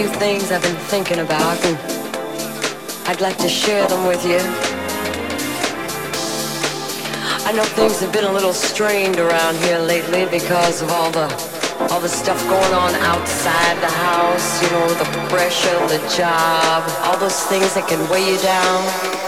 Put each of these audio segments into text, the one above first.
few things I've been thinking about, and I'd like to share them with you. I know things have been a little strained around here lately because of all the all the stuff going on outside the house, you know, the pressure, the job, all those things that can weigh you down.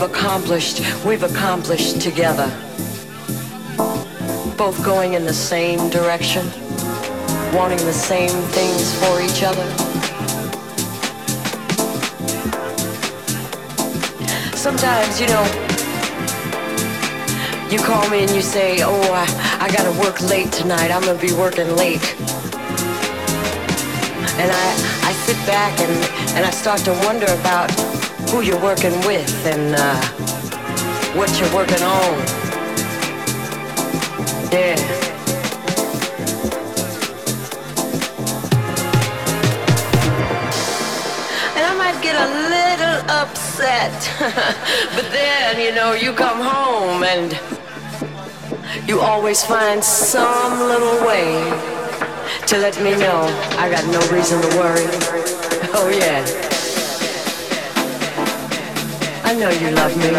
Accomplished, we've accomplished together. Both going in the same direction, wanting the same things for each other. Sometimes, you know, you call me and you say, oh, I, I gotta work late tonight, I'm gonna be working late. And I, I sit back and, and I start to wonder about who you're working with and uh, what you're working on. Yeah. And I might get a little upset, but then, you know, you come home and you always find some little way to let me know I got no reason to worry. Oh, yeah. I know you love me.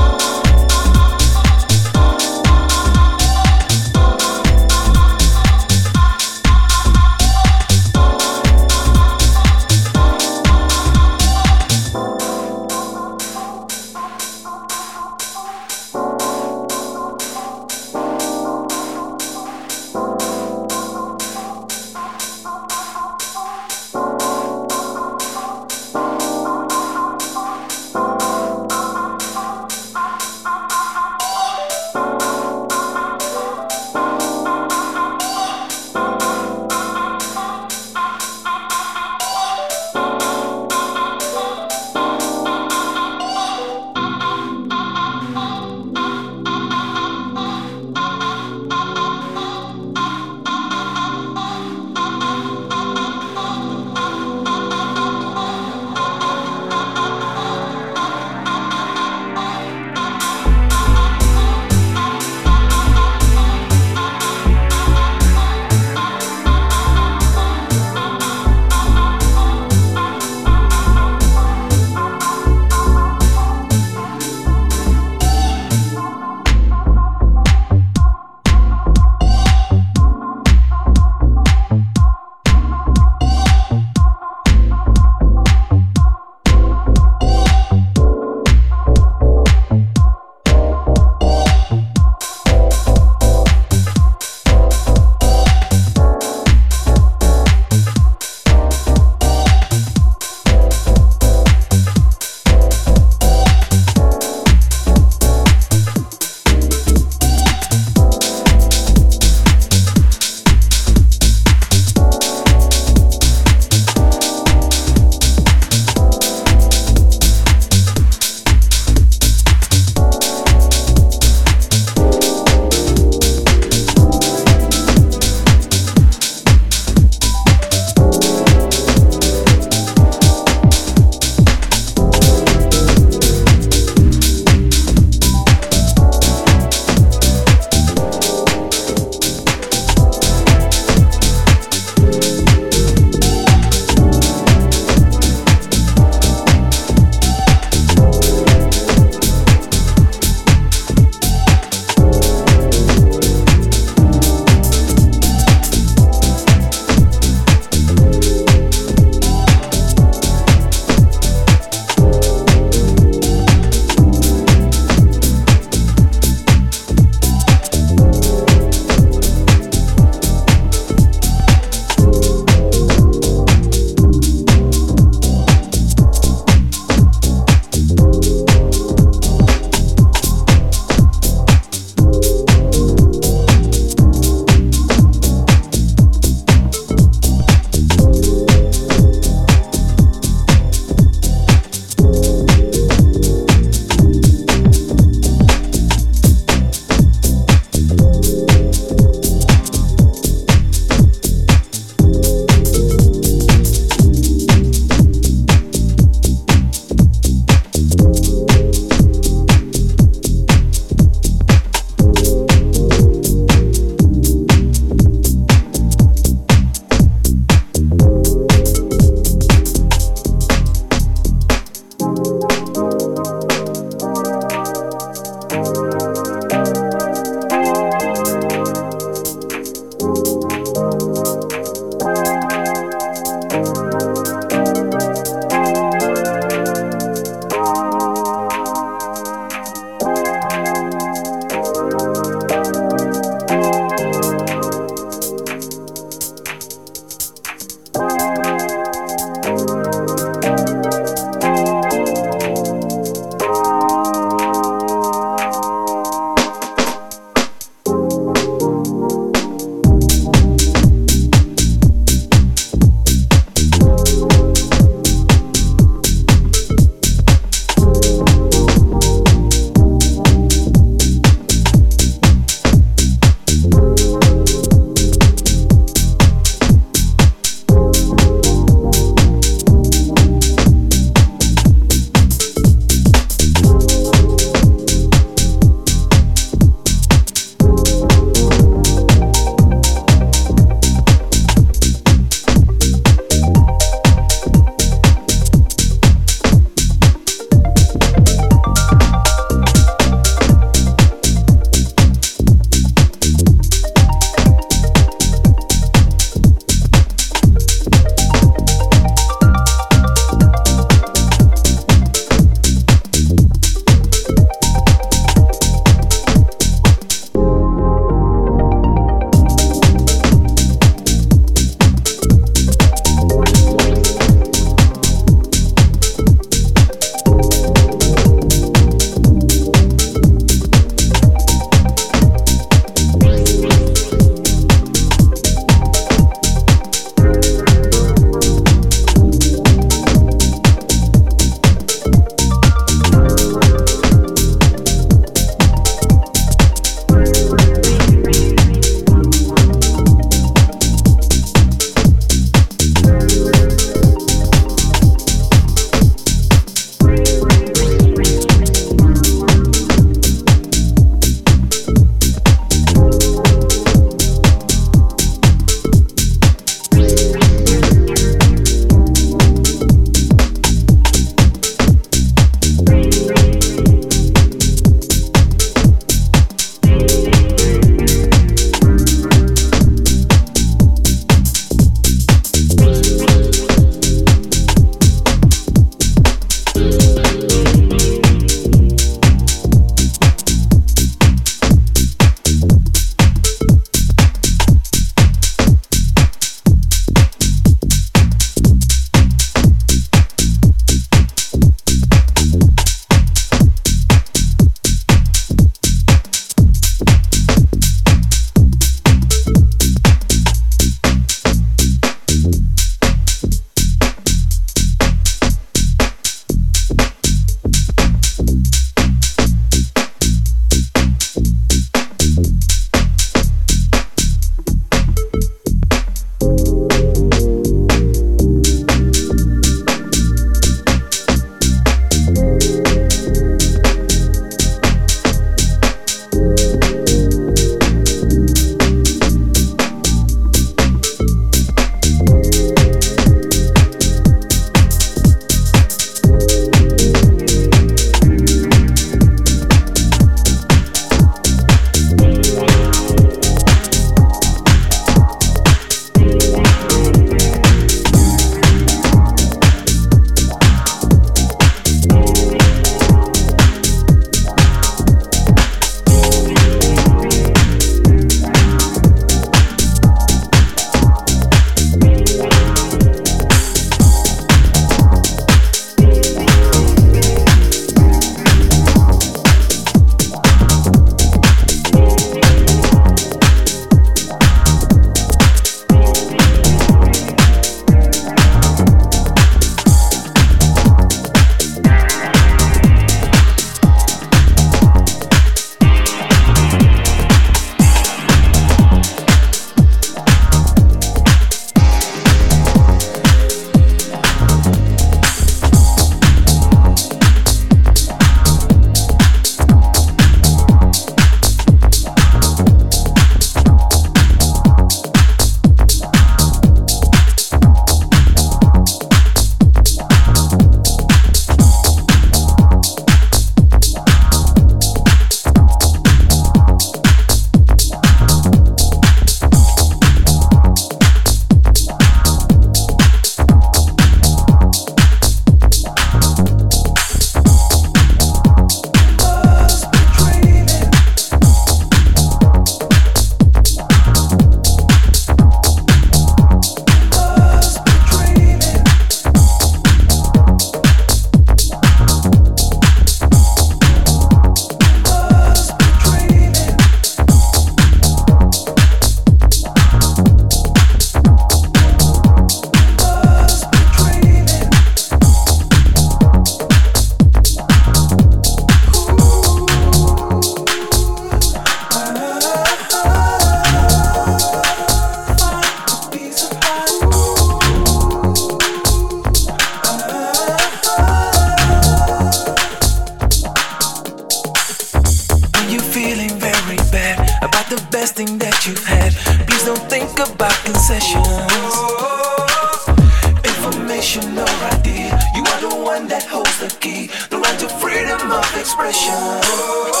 emotion.